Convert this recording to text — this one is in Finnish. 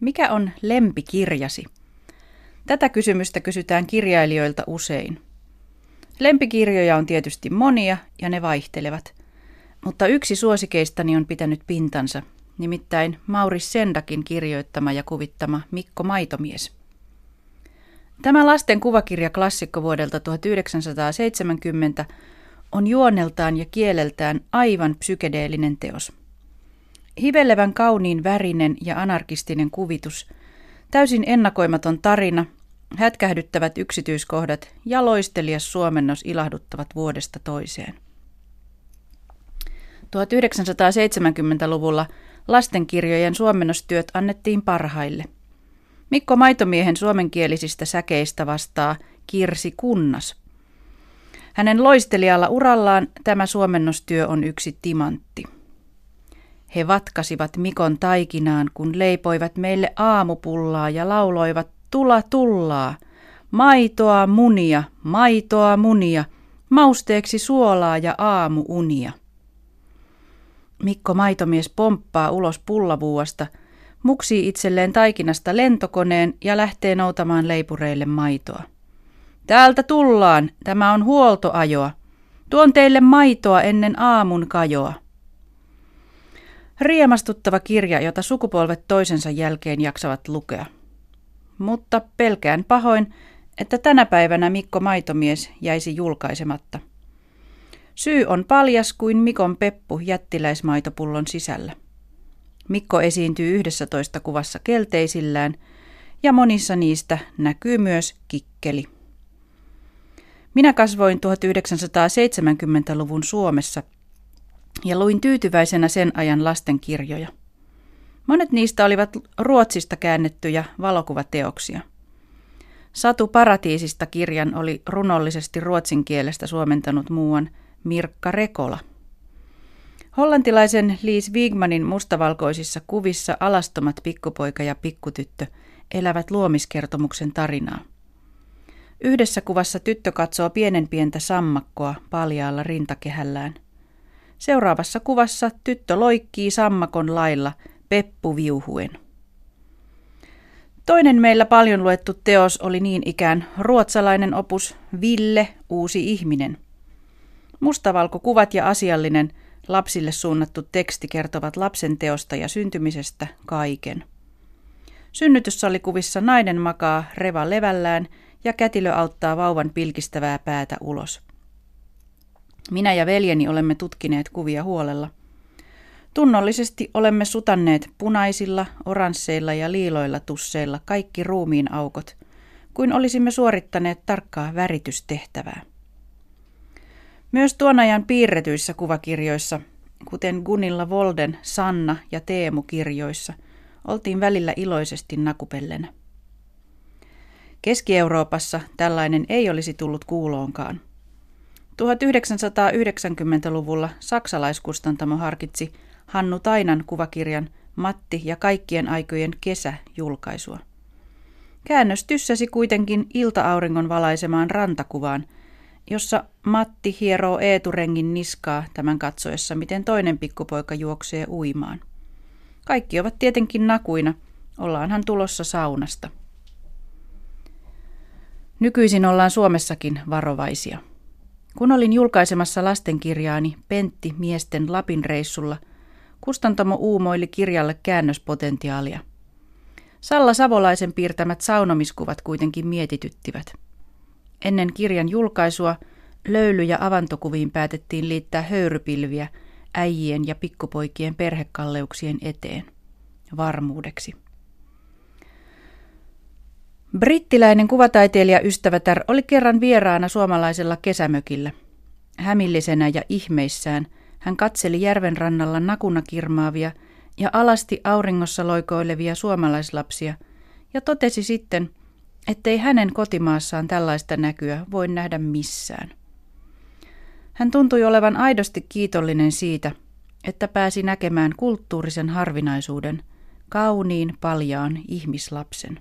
Mikä on lempikirjasi? Tätä kysymystä kysytään kirjailijoilta usein. Lempikirjoja on tietysti monia ja ne vaihtelevat. Mutta yksi suosikeistani on pitänyt pintansa, nimittäin Mauris Sendakin kirjoittama ja kuvittama Mikko Maitomies. Tämä lasten kuvakirja klassikko vuodelta 1970 on juoneltaan ja kieleltään aivan psykedeellinen teos. Hivelevän kauniin värinen ja anarkistinen kuvitus, täysin ennakoimaton tarina, hätkähdyttävät yksityiskohdat ja loistelias suomennos ilahduttavat vuodesta toiseen. 1970-luvulla lastenkirjojen suomennostyöt annettiin parhaille. Mikko Maitomiehen suomenkielisistä säkeistä vastaa Kirsi Kunnas. Hänen loistelijalla urallaan tämä suomennostyö on yksi timantti. He vatkasivat Mikon taikinaan, kun leipoivat meille aamupullaa ja lauloivat tula tullaa, maitoa munia, maitoa munia, mausteeksi suolaa ja aamuunia. Mikko maitomies pomppaa ulos pullavuuasta, muksii itselleen taikinasta lentokoneen ja lähtee noutamaan leipureille maitoa. Täältä tullaan, tämä on huoltoajoa. Tuon teille maitoa ennen aamun kajoa. Riemastuttava kirja, jota sukupolvet toisensa jälkeen jaksavat lukea. Mutta pelkään pahoin, että tänä päivänä Mikko Maitomies jäisi julkaisematta. Syy on paljas kuin Mikon peppu jättiläismaitopullon sisällä. Mikko esiintyy yhdessä toista kuvassa kelteisillään ja monissa niistä näkyy myös kikkeli. Minä kasvoin 1970-luvun Suomessa ja luin tyytyväisenä sen ajan lastenkirjoja. Monet niistä olivat Ruotsista käännettyjä valokuvateoksia. Satu Paratiisista kirjan oli runollisesti ruotsin kielestä suomentanut muuan Mirkka Rekola. Hollantilaisen Liis Wigmanin mustavalkoisissa kuvissa alastomat pikkupoika ja pikkutyttö elävät luomiskertomuksen tarinaa. Yhdessä kuvassa tyttö katsoo pienen pientä sammakkoa paljaalla rintakehällään. Seuraavassa kuvassa tyttö loikkii sammakon lailla Peppu viuhuen. Toinen meillä paljon luettu teos oli niin ikään ruotsalainen opus Ville, uusi ihminen. Mustavalkokuvat ja asiallinen lapsille suunnattu teksti kertovat lapsen teosta ja syntymisestä kaiken. Synnytyssalikuvissa nainen makaa reva levällään ja kätilö auttaa vauvan pilkistävää päätä ulos. Minä ja veljeni olemme tutkineet kuvia huolella. Tunnollisesti olemme sutanneet punaisilla, oransseilla ja liiloilla tusseilla kaikki ruumiin aukot, kuin olisimme suorittaneet tarkkaa väritystehtävää. Myös tuon ajan piirretyissä kuvakirjoissa, kuten Gunilla Volden, Sanna ja Teemu kirjoissa, oltiin välillä iloisesti nakupellenä. Keski-Euroopassa tällainen ei olisi tullut kuuloonkaan. 1990-luvulla saksalaiskustantamo harkitsi Hannu Tainan kuvakirjan Matti ja kaikkien aikojen kesä julkaisua. Käännös tyssäsi kuitenkin ilta-auringon valaisemaan rantakuvaan, jossa Matti hieroo Eeturengin niskaa tämän katsoessa, miten toinen pikkupoika juoksee uimaan. Kaikki ovat tietenkin nakuina, ollaanhan tulossa saunasta. Nykyisin ollaan Suomessakin varovaisia. Kun olin julkaisemassa lastenkirjaani Pentti miesten Lapin reissulla, kustantamo uumoili kirjalle käännöspotentiaalia. Salla Savolaisen piirtämät saunomiskuvat kuitenkin mietityttivät. Ennen kirjan julkaisua löyly- ja avantokuviin päätettiin liittää höyrypilviä äijien ja pikkupoikien perhekalleuksien eteen. Varmuudeksi. Brittiläinen kuvataiteilija ystävätär oli kerran vieraana suomalaisella kesämökillä. Hämillisenä ja ihmeissään hän katseli järven rannalla nakuna kirmaavia ja alasti auringossa loikoilevia suomalaislapsia ja totesi sitten, ettei hänen kotimaassaan tällaista näkyä voi nähdä missään. Hän tuntui olevan aidosti kiitollinen siitä, että pääsi näkemään kulttuurisen harvinaisuuden, kauniin paljaan ihmislapsen.